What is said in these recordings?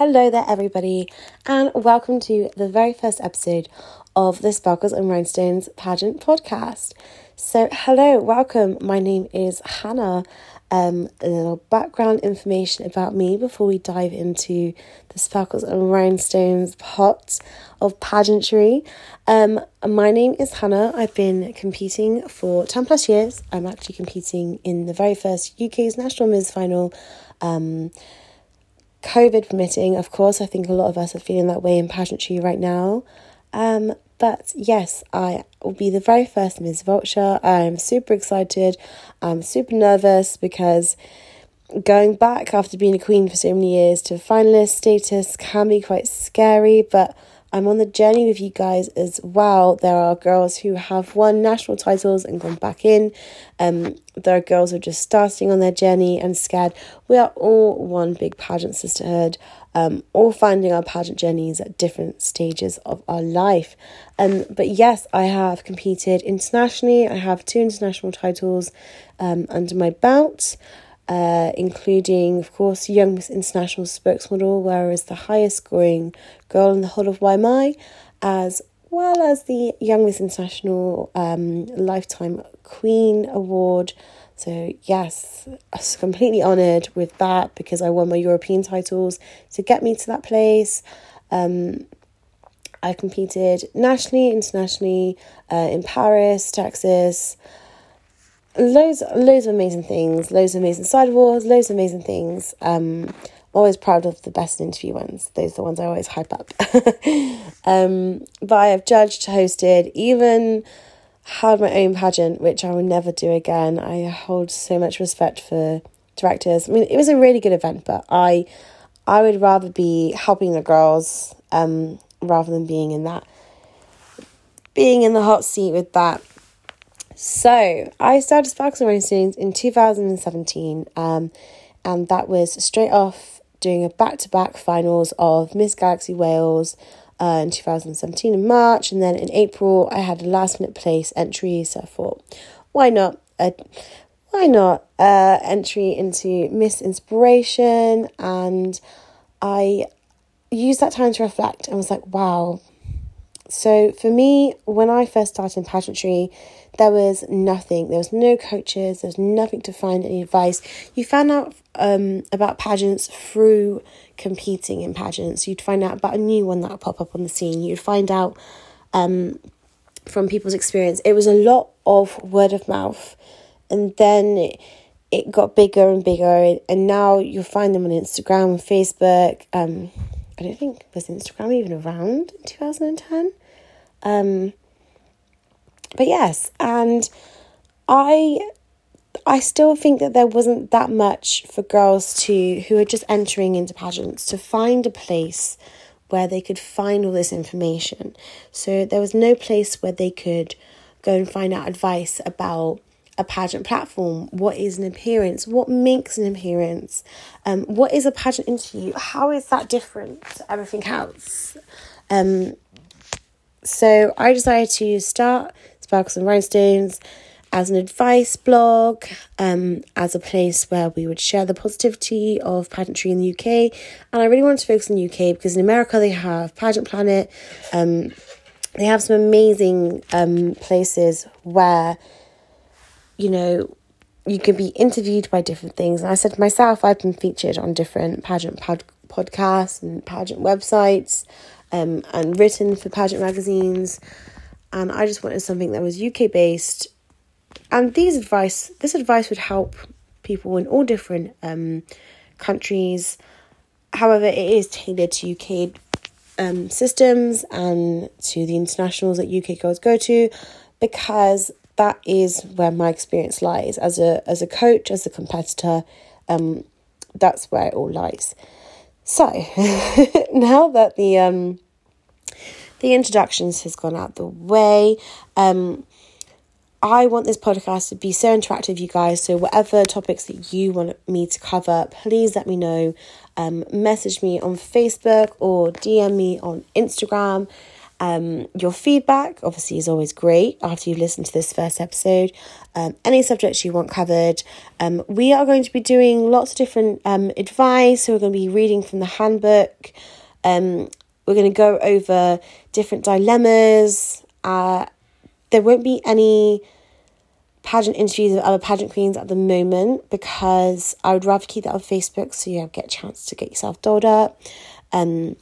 Hello there, everybody, and welcome to the very first episode of the Sparkles and Rhinestones pageant podcast. So, hello, welcome. My name is Hannah. Um, a little background information about me before we dive into the Sparkles and Rhinestones pot of pageantry. Um, my name is Hannah. I've been competing for 10 plus years. I'm actually competing in the very first UK's National Miss Final. Um, COVID permitting, of course, I think a lot of us are feeling that way in pageantry right now. Um, but yes, I will be the very first Miss Wiltshire. I'm super excited. I'm super nervous because going back after being a queen for so many years to finalist status can be quite scary, but I'm on the journey with you guys as well. There are girls who have won national titles and gone back in. Um, there are girls who are just starting on their journey and scared. We are all one big pageant sisterhood, um, all finding our pageant journeys at different stages of our life. Um, but yes, I have competed internationally. I have two international titles um, under my belt uh, including, of course, Young Miss International spokesmodel, where I was the highest scoring girl in the whole of YMI, as well as the Young Miss International um, Lifetime Queen Award. So, yes, I was completely honoured with that because I won my European titles to get me to that place. Um, I competed nationally, internationally, uh, in Paris, Texas, loads loads of amazing things, loads of amazing side wars, loads of amazing things. Um, always proud of the best interview ones. Those are the ones I always hype up. um, but I have judged, hosted, even had my own pageant, which I will never do again. I hold so much respect for directors. I mean, it was a really good event, but I I would rather be helping the girls um, rather than being in that being in the hot seat with that so I started Sparkles and Rhinestones in 2017, um, and that was straight off doing a back to back finals of Miss Galaxy Wales uh, in 2017 in March, and then in April I had a last minute place entry. So I thought, why not? Uh, why not uh, entry into Miss Inspiration? And I used that time to reflect and was like, wow. So for me, when I first started in pageantry, there was nothing. There was no coaches. There was nothing to find any advice. You found out um, about pageants through competing in pageants. You'd find out about a new one that would pop up on the scene. You'd find out um, from people's experience. It was a lot of word of mouth, and then it, it got bigger and bigger. And now you'll find them on Instagram, Facebook. Um, I don't think was Instagram even around in two thousand and ten. Um, but yes, and I I still think that there wasn't that much for girls to who are just entering into pageants to find a place where they could find all this information. So there was no place where they could go and find out advice about a pageant platform. What is an appearance? What makes an appearance? Um, what is a pageant interview? How is that different to everything else? Um, so I decided to start Sparkles and Rhinestones as an advice blog, um, as a place where we would share the positivity of pageantry in the UK. And I really wanted to focus on the UK because in America they have Pageant Planet. Um, they have some amazing um, places where, you know, you can be interviewed by different things. And I said to myself, I've been featured on different pageant pod- podcasts and pageant websites um, and written for pageant magazines and I just wanted something that was UK based. And these advice, this advice would help people in all different um, countries. However, it is tailored to UK um, systems and to the internationals that UK girls go to, because that is where my experience lies as a as a coach, as a competitor. Um, that's where it all lies. So now that the um, the introductions has gone out the way. Um, I want this podcast to be so interactive, you guys. So, whatever topics that you want me to cover, please let me know. Um, message me on Facebook or DM me on Instagram. Um, your feedback, obviously, is always great after you've listened to this first episode. Um, any subjects you want covered. Um, we are going to be doing lots of different um, advice. So, we're going to be reading from the handbook. Um, we're going to go over different dilemmas. Uh, there won't be any pageant interviews of other pageant queens at the moment because I would rather keep that on Facebook so you get a chance to get yourself dolled up. Um,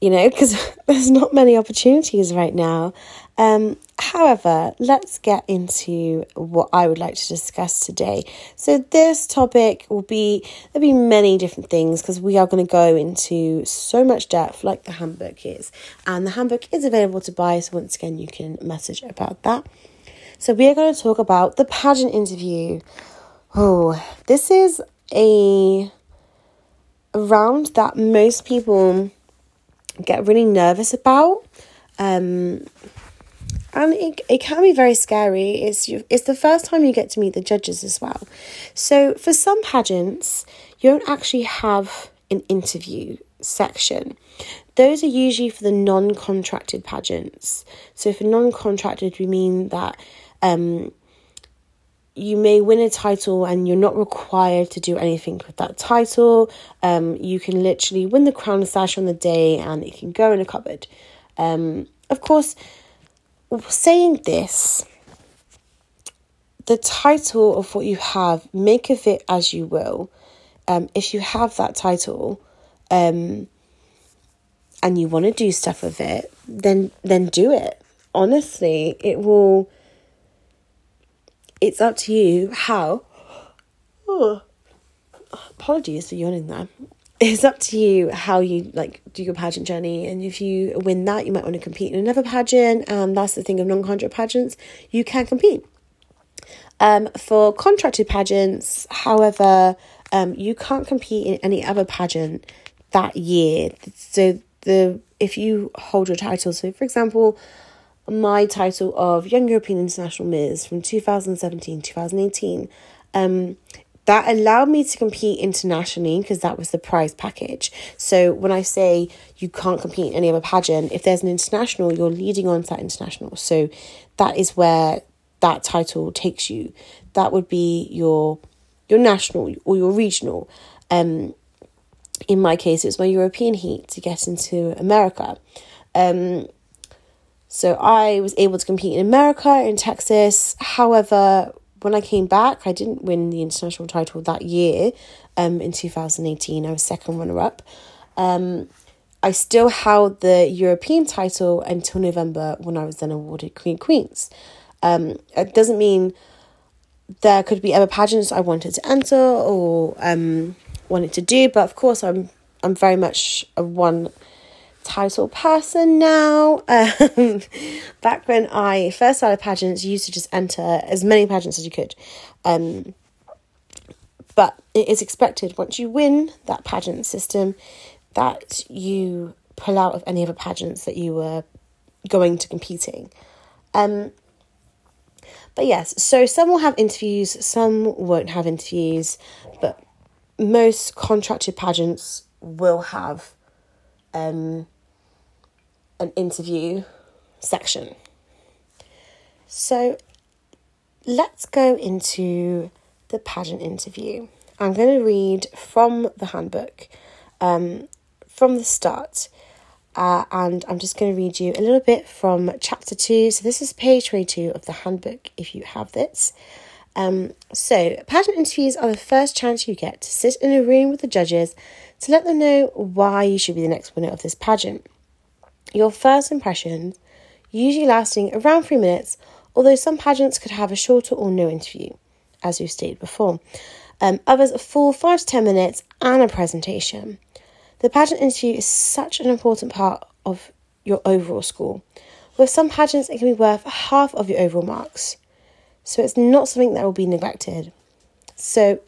you know, because there's not many opportunities right now. Um, however, let's get into what I would like to discuss today. So, this topic will be there'll be many different things because we are going to go into so much depth, like the handbook is, and the handbook is available to buy. So, once again, you can message about that. So, we are going to talk about the pageant interview. Oh, this is a round that most people get really nervous about. Um, and it, it can be very scary. It's you, it's the first time you get to meet the judges as well. So for some pageants, you don't actually have an interview section. Those are usually for the non-contracted pageants. So for non-contracted, we mean that um, you may win a title and you're not required to do anything with that title. Um, you can literally win the crown sash on the day and it can go in a cupboard. Um, of course, saying this, the title of what you have, make of it as you will. Um, if you have that title, um, and you want to do stuff with it, then then do it. Honestly, it will it's up to you how. Oh, apologies for yawning there. It's up to you how you like do your pageant journey, and if you win that, you might want to compete in another pageant. And that's the thing of non-contract pageants; you can compete. Um, for contracted pageants, however, um, you can't compete in any other pageant that year. So the if you hold your title, so for example, my title of Young European International Ms from 2017 2018. Um, that allowed me to compete internationally because that was the prize package. So when I say you can't compete in any other pageant, if there's an international, you're leading on to that international. So that is where that title takes you. That would be your your national or your regional. Um, in my case, it was my European heat to get into America. Um, so I was able to compete in America, in Texas. However, when I came back, I didn't win the international title that year. Um, in 2018, I was second runner up. Um, I still held the European title until November when I was then awarded Queen Queens. Um, it doesn't mean there could be other pageants I wanted to enter or um, wanted to do, but of course I'm I'm very much a one title person now. Um, back when I first started pageants, you used to just enter as many pageants as you could. Um, but it is expected once you win that pageant system that you pull out of any other pageants that you were going to competing. Um, but yes, so some will have interviews, some won't have interviews, but most contracted pageants will have um, an interview section. So let's go into the pageant interview. I'm going to read from the handbook um, from the start. Uh, and I'm just going to read you a little bit from chapter 2. So, this is page 22 of the handbook if you have this. Um, so, pageant interviews are the first chance you get to sit in a room with the judges to let them know why you should be the next winner of this pageant. Your first impressions, usually lasting around three minutes, although some pageants could have a shorter or no interview, as we've stated before. Um, others a full five to ten minutes and a presentation. The pageant interview is such an important part of your overall score. With some pageants, it can be worth half of your overall marks. So it's not something that will be neglected. So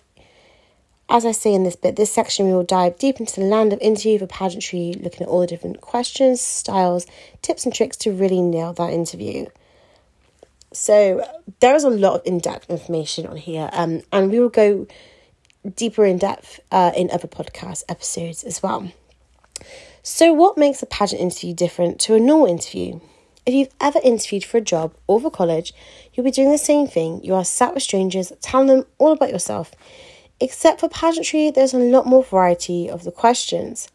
as I say in this bit, this section we will dive deep into the land of interview for pageantry, looking at all the different questions, styles, tips, and tricks to really nail that interview. So there is a lot of in-depth information on here, um, and we will go deeper in depth uh, in other podcast episodes as well. So, what makes a pageant interview different to a normal interview? If you've ever interviewed for a job or for college, you'll be doing the same thing. You are sat with strangers, telling them all about yourself. Except for pageantry, there's a lot more variety of the questions.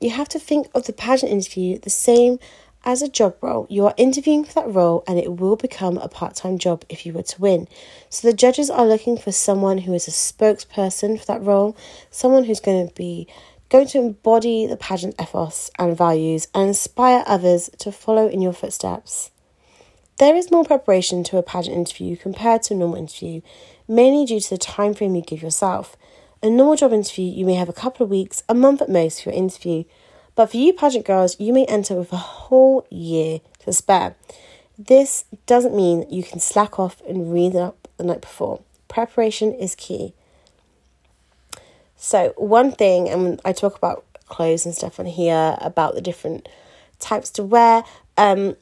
You have to think of the pageant interview the same as a job role. You are interviewing for that role and it will become a part time job if you were to win. So the judges are looking for someone who is a spokesperson for that role, someone who's going to be going to embody the pageant ethos and values and inspire others to follow in your footsteps. There is more preparation to a pageant interview compared to a normal interview, mainly due to the time frame you give yourself. A normal job interview, you may have a couple of weeks, a month at most for your interview, but for you pageant girls, you may enter with a whole year to spare. This doesn't mean you can slack off and read up the night before. Preparation is key. So, one thing, and I talk about clothes and stuff on here, about the different types to wear. Um,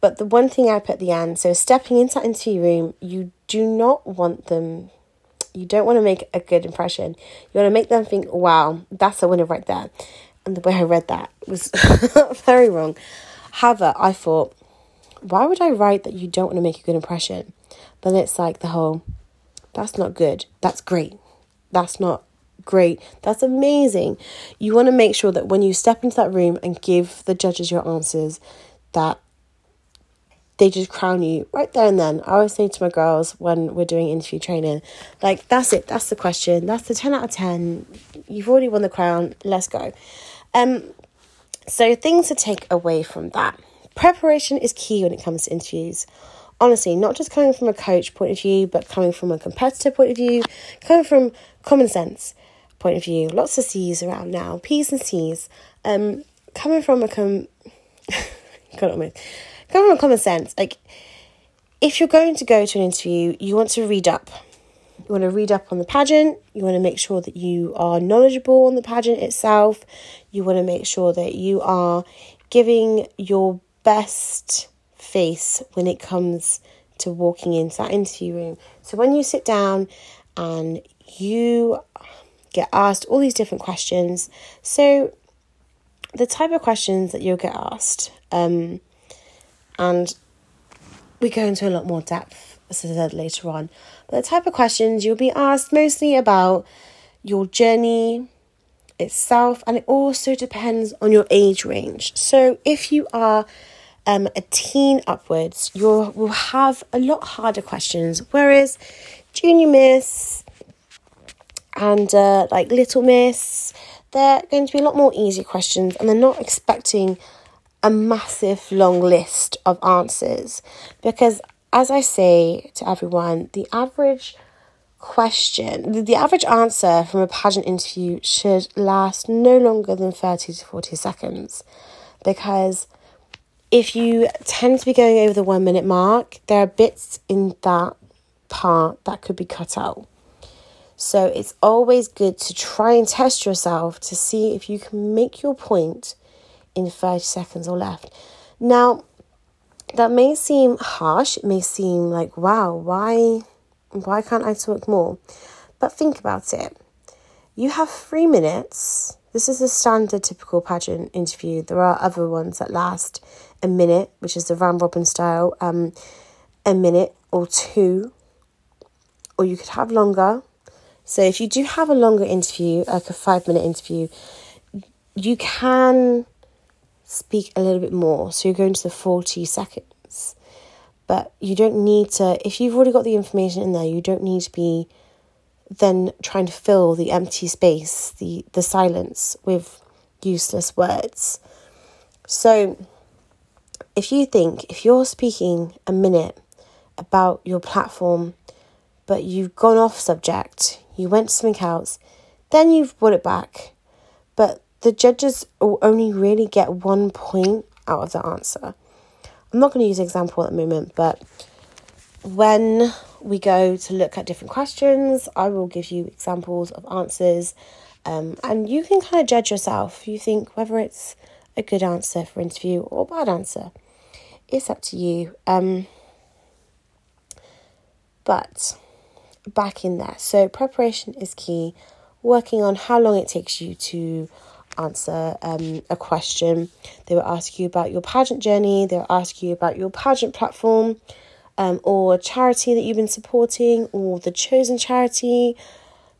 but the one thing I put at the end, so stepping into that interview room, you do not want them, you don't want to make a good impression. You want to make them think, wow, that's a winner right there. And the way I read that was very wrong. However, I thought, why would I write that you don't want to make a good impression? Then it's like the whole, that's not good. That's great. That's not great. That's amazing. You want to make sure that when you step into that room and give the judges your answers, that they just crown you right there and then. I always say to my girls when we're doing interview training, like, that's it, that's the question, that's the 10 out of 10. You've already won the crown, let's go. Um, so, things to take away from that preparation is key when it comes to interviews. Honestly, not just coming from a coach point of view, but coming from a competitor point of view, coming from common sense point of view. Lots of C's around now, P's and C's. Um, coming from a com, God, come from common sense. Like, if you're going to go to an interview, you want to read up. You want to read up on the pageant. You want to make sure that you are knowledgeable on the pageant itself. You want to make sure that you are giving your best face when it comes to walking into that interview room. So when you sit down and you get asked all these different questions, so the type of questions that you'll get asked, um, and we go into a lot more depth, as I said later on. But the type of questions you'll be asked mostly about your journey itself, and it also depends on your age range. So if you are um, a teen upwards, you will have a lot harder questions, whereas junior miss and uh, like little miss, they're going to be a lot more easy questions, and they're not expecting a massive long list of answers because as I say to everyone, the average question, the average answer from a pageant interview should last no longer than 30 to 40 seconds because if you tend to be going over the one minute mark, there are bits in that part that could be cut out. So it's always good to try and test yourself to see if you can make your point in 30 seconds or left. Now, that may seem harsh, it may seem like, wow, why why can't I talk more? But think about it. You have three minutes. This is a standard typical pageant interview. There are other ones that last a minute, which is the round robin style, um, a minute or two, or you could have longer. So if you do have a longer interview, like a five minute interview, you can speak a little bit more. So you're going to the 40 seconds. But you don't need to, if you've already got the information in there, you don't need to be then trying to fill the empty space, the, the silence with useless words. So if you think, if you're speaking a minute about your platform, but you've gone off subject, you went to something else, then you've brought it back. But the judges will only really get one point out of the answer. I'm not going to use an example at the moment, but when we go to look at different questions, I will give you examples of answers, um, and you can kind of judge yourself. You think whether it's a good answer for interview or bad answer. It's up to you. Um, but back in there, so preparation is key. Working on how long it takes you to answer um, a question. They will ask you about your pageant journey. They'll ask you about your pageant platform, um, or charity that you've been supporting, or the chosen charity.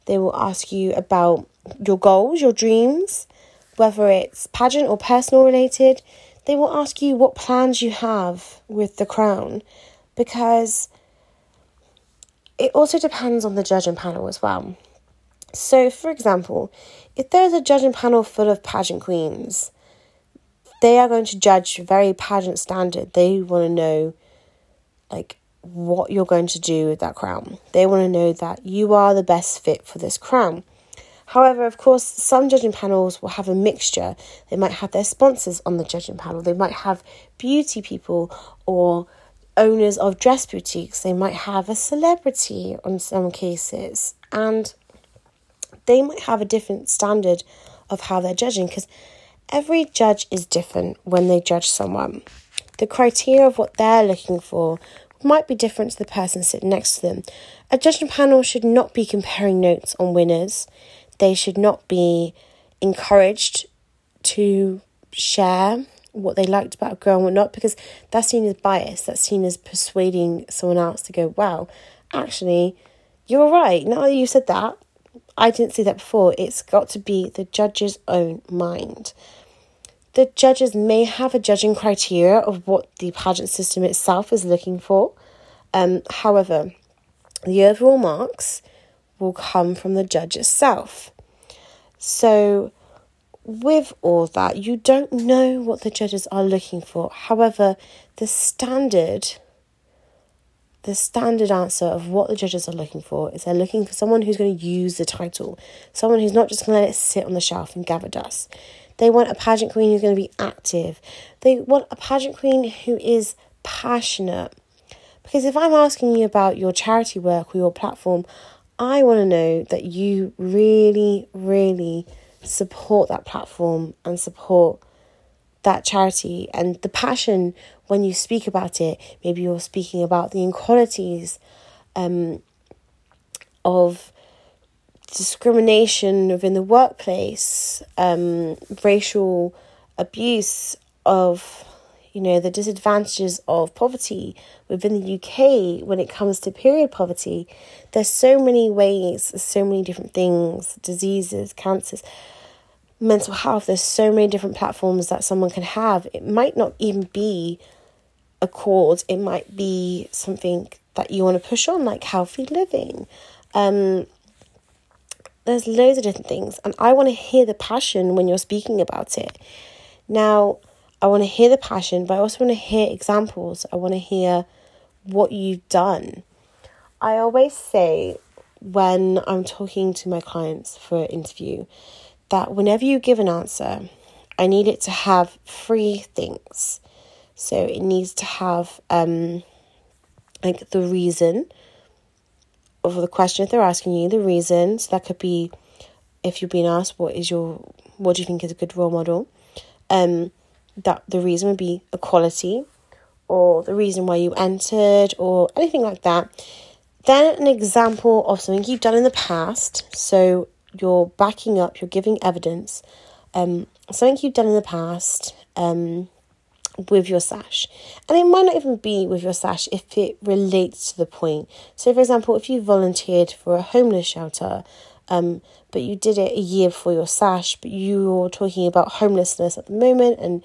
They will ask you about your goals, your dreams, whether it's pageant or personal related. They will ask you what plans you have with the crown, because it also depends on the judging panel as well. So, for example, if there's a judging panel full of pageant queens, they are going to judge very pageant standard. They want to know, like, what you're going to do with that crown. They want to know that you are the best fit for this crown. However, of course, some judging panels will have a mixture. They might have their sponsors on the judging panel, they might have beauty people or owners of dress boutiques, they might have a celebrity on some cases, and they might have a different standard of how they're judging because every judge is different when they judge someone. The criteria of what they're looking for might be different to the person sitting next to them. A judging panel should not be comparing notes on winners. They should not be encouraged to share what they liked about a girl and whatnot because that's seen as bias. That's seen as persuading someone else to go, wow, actually, you're right. Now that you said that, I didn't see that before. It's got to be the judge's own mind. The judges may have a judging criteria of what the pageant system itself is looking for. Um, however, the overall marks will come from the judge itself. So, with all that, you don't know what the judges are looking for. However, the standard the standard answer of what the judges are looking for is they're looking for someone who's going to use the title, someone who's not just going to let it sit on the shelf and gather dust. They want a pageant queen who's going to be active. They want a pageant queen who is passionate. Because if I'm asking you about your charity work or your platform, I want to know that you really, really support that platform and support that charity and the passion when you speak about it. Maybe you're speaking about the inequalities um, of discrimination within the workplace, um, racial abuse, of you know the disadvantages of poverty within the UK when it comes to period poverty. There's so many ways, so many different things, diseases, cancers mental health, there's so many different platforms that someone can have. It might not even be a cause, it might be something that you want to push on, like healthy living. Um, there's loads of different things, and I want to hear the passion when you're speaking about it. Now, I want to hear the passion, but I also want to hear examples. I want to hear what you've done. I always say when I'm talking to my clients for an interview, that whenever you give an answer, I need it to have three things. So it needs to have um, like the reason of the question if they're asking you, the reason. So that could be if you're being asked what is your what do you think is a good role model? Um that the reason would be equality or the reason why you entered or anything like that. Then an example of something you've done in the past. So you're backing up, you're giving evidence, um, something you've done in the past um, with your sash. And it might not even be with your sash if it relates to the point. So, for example, if you volunteered for a homeless shelter, um, but you did it a year before your sash, but you're talking about homelessness at the moment and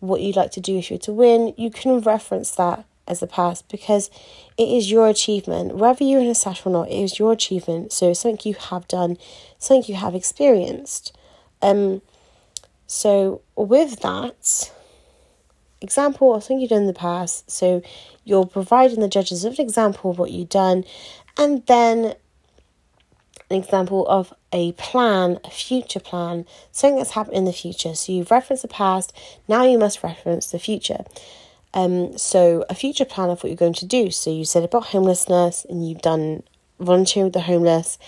what you'd like to do if you were to win, you can reference that as a past because it is your achievement. Whether you're in a sash or not, it is your achievement. So it's something you have done, something you have experienced. Um, so with that example or something you've done in the past, so you're providing the judges with an example of what you've done, and then an example of a plan, a future plan, something that's happened in the future. So you've referenced the past, now you must reference the future. Um, so a future plan of what you're going to do. So you said about homelessness and you've done volunteering with the homeless.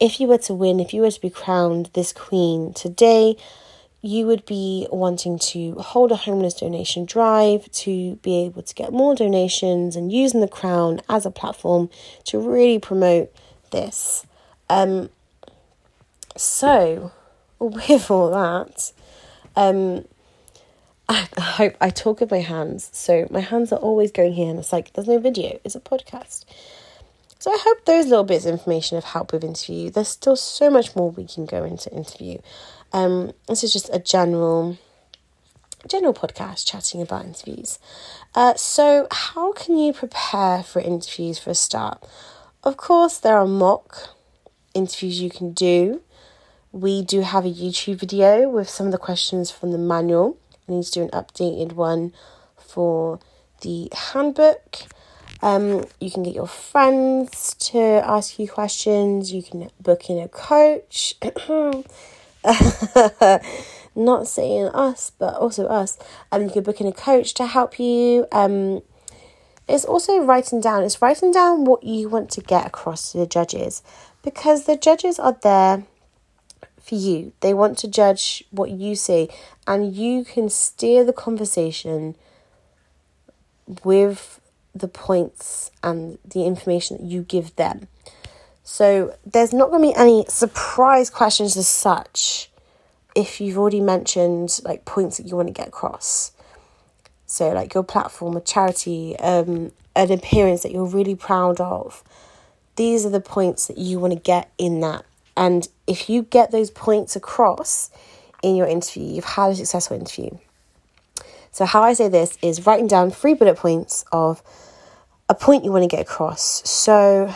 If you were to win, if you were to be crowned this queen today, you would be wanting to hold a homeless donation drive to be able to get more donations and using the crown as a platform to really promote this. Um, so, with all that, um, I hope I talk with my hands. So my hands are always going here, and it's like there's no video, it's a podcast. So I hope those little bits of information have helped with interview. There's still so much more we can go into interview. Um, this is just a general general podcast chatting about interviews. Uh, so, how can you prepare for interviews for a start? Of course, there are mock interviews you can do. We do have a YouTube video with some of the questions from the manual. I need to do an updated one for the handbook. Um, you can get your friends to ask you questions. You can book in a coach. Not saying us, but also us. And um, you can book in a coach to help you. Um, it's also writing down. It's writing down what you want to get across to the judges, because the judges are there for you. They want to judge what you say, and you can steer the conversation with the points and the information that you give them. So there's not going to be any surprise questions as such if you've already mentioned like points that you want to get across. So like your platform, a charity, um, an appearance that you're really proud of. These are the points that you want to get in that. And if you get those points across in your interview, you've had a successful interview. So how I say this is writing down three bullet points of a point you want to get across. So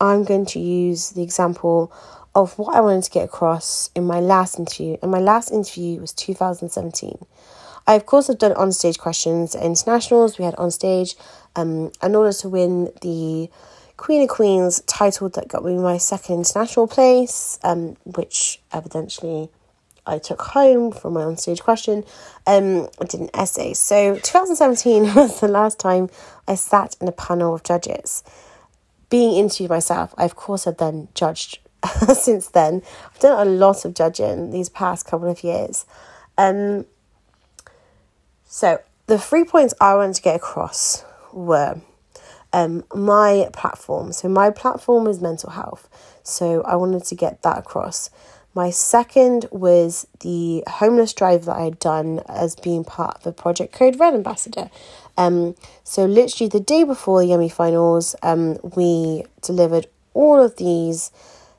I'm going to use the example of what I wanted to get across in my last interview. And my last interview was 2017. I, of course, have done on stage questions at internationals. We had on stage um, in order to win the Queen of Queens title that got me my second international place, um, which evidently I took home from my onstage question. Um, I did an essay. So 2017 was the last time I sat in a panel of judges. Being interviewed myself, I of course have then judged since then. I've done a lot of judging these past couple of years. Um, so the three points I wanted to get across were um, my platform. So my platform is mental health. So I wanted to get that across. My second was the homeless drive that I had done as being part of a Project Code Red ambassador. Um, so literally the day before the Yummy finals, um, we delivered all of these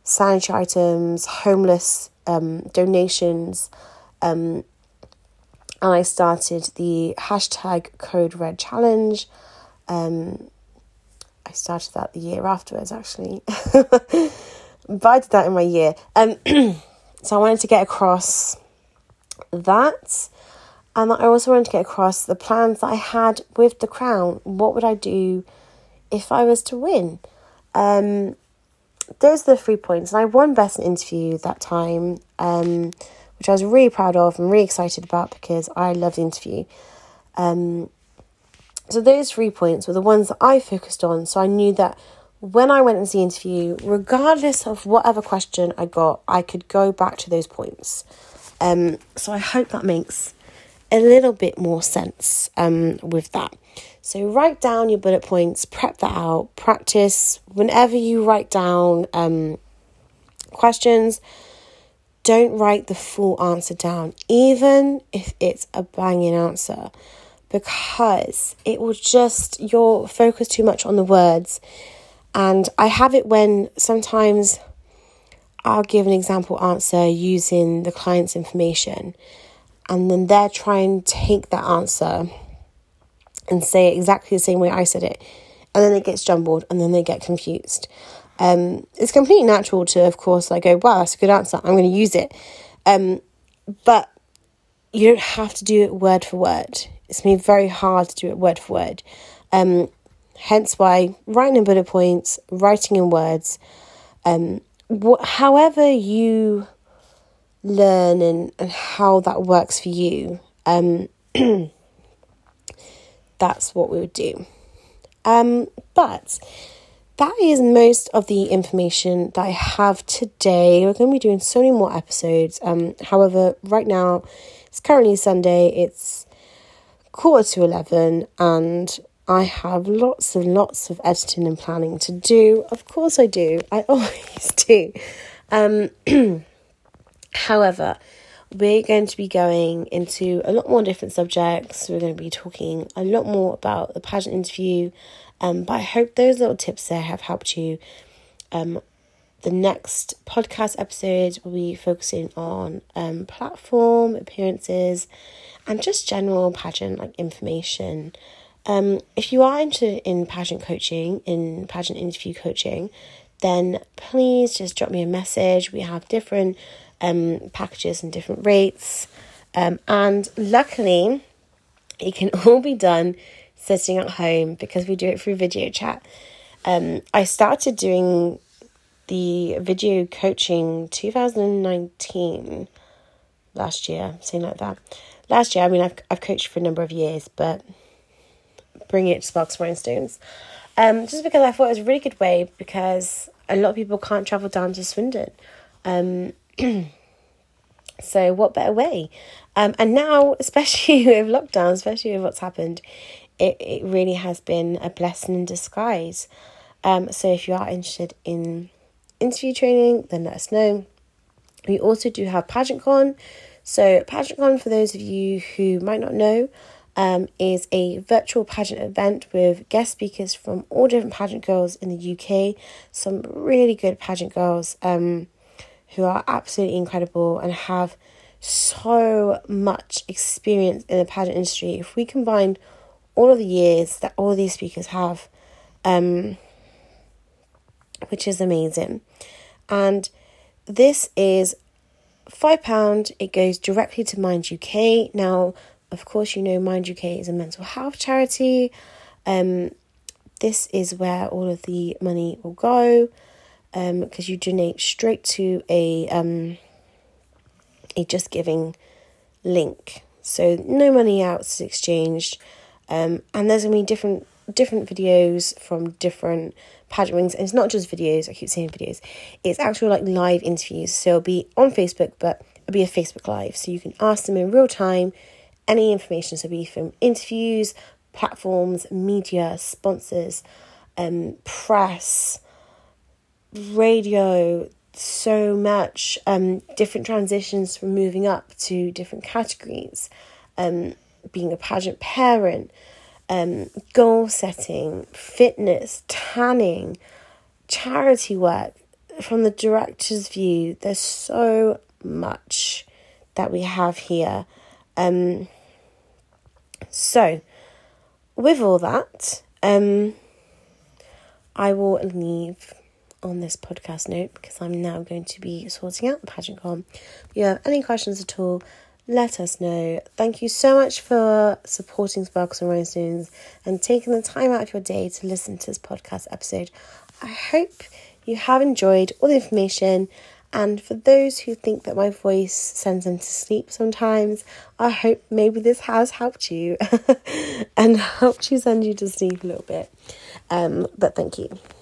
sanitary items, homeless um, donations, um, and I started the hashtag Code Red Challenge. Um, I started that the year afterwards, actually. but I did that in my year. Um, so I wanted to get across that. And I also wanted to get across the plans that I had with the crown. What would I do if I was to win? Um, those are the three points. And I won Best in Interview that time, um, which I was really proud of and really excited about because I loved the interview. Um, so those three points were the ones that I focused on. So I knew that when I went into the interview, regardless of whatever question I got, I could go back to those points. Um, so I hope that makes a little bit more sense um, with that. So write down your bullet points, prep that out, practice whenever you write down um, questions. Don't write the full answer down, even if it's a banging answer, because it will just, you'll focus too much on the words. And I have it when sometimes I'll give an example answer using the client's information, and then they're trying to take that answer and say it exactly the same way I said it. And then it gets jumbled and then they get confused. Um, it's completely natural to, of course, like go, wow, that's a good answer. I'm going to use it. Um, but you don't have to do it word for word. It's going to be very hard to do it word for word. Um, hence why writing in bullet points, writing in words, um, wh- however you learn and, and how that works for you. Um, that's what we would do. Um, but that is most of the information that I have today. We're going to be doing so many more episodes. Um, however, right now it's currently Sunday. It's quarter to eleven, and I have lots and lots of editing and planning to do. Of course, I do. I always do. Um, However, we're going to be going into a lot more different subjects. We're going to be talking a lot more about the pageant interview. Um, but I hope those little tips there have helped you. Um, the next podcast episode will be focusing on um, platform appearances and just general pageant like information. Um, if you are interested in pageant coaching, in pageant interview coaching, then please just drop me a message. We have different um, packages and different rates. Um, and luckily, it can all be done sitting at home because we do it through video chat. Um, I started doing the video coaching 2019 last year, something like that. Last year, I mean, I've, I've coached for a number of years, but bring it to Sparks Rhinestones. Um, just because I thought it was a really good way because a lot of people can't travel down to Swindon. Um, so what better way? Um, and now, especially with lockdown, especially with what's happened, it, it really has been a blessing in disguise. Um, so if you are interested in interview training, then let us know. We also do have PageantCon. So PageantCon, for those of you who might not know, um, is a virtual pageant event with guest speakers from all different pageant girls in the UK. Some really good pageant girls um, who are absolutely incredible and have so much experience in the pageant industry. If we combine all of the years that all these speakers have, um, which is amazing. And this is £5. It goes directly to Mind UK. Now, of course, you know Mind UK is a mental health charity. Um, this is where all of the money will go because um, you donate straight to a um, a Just Giving link. So no money out is exchanged, um, and there's gonna be different different videos from different pageant rings. And it's not just videos. I keep saying videos. It's actual like live interviews. So it'll be on Facebook, but it'll be a Facebook live, so you can ask them in real time. Any information, so be from interviews, platforms, media, sponsors, um, press, radio, so much um, different transitions from moving up to different categories, um, being a pageant parent, um, goal setting, fitness, tanning, charity work. From the director's view, there's so much that we have here. Um, so, with all that, um, I will leave on this podcast note because I'm now going to be sorting out the PageantCon. If you have any questions at all, let us know. Thank you so much for supporting Sparkles and Rhinestones and taking the time out of your day to listen to this podcast episode. I hope you have enjoyed all the information. And for those who think that my voice sends them to sleep sometimes, I hope maybe this has helped you and helped you send you to sleep a little bit. Um, but thank you.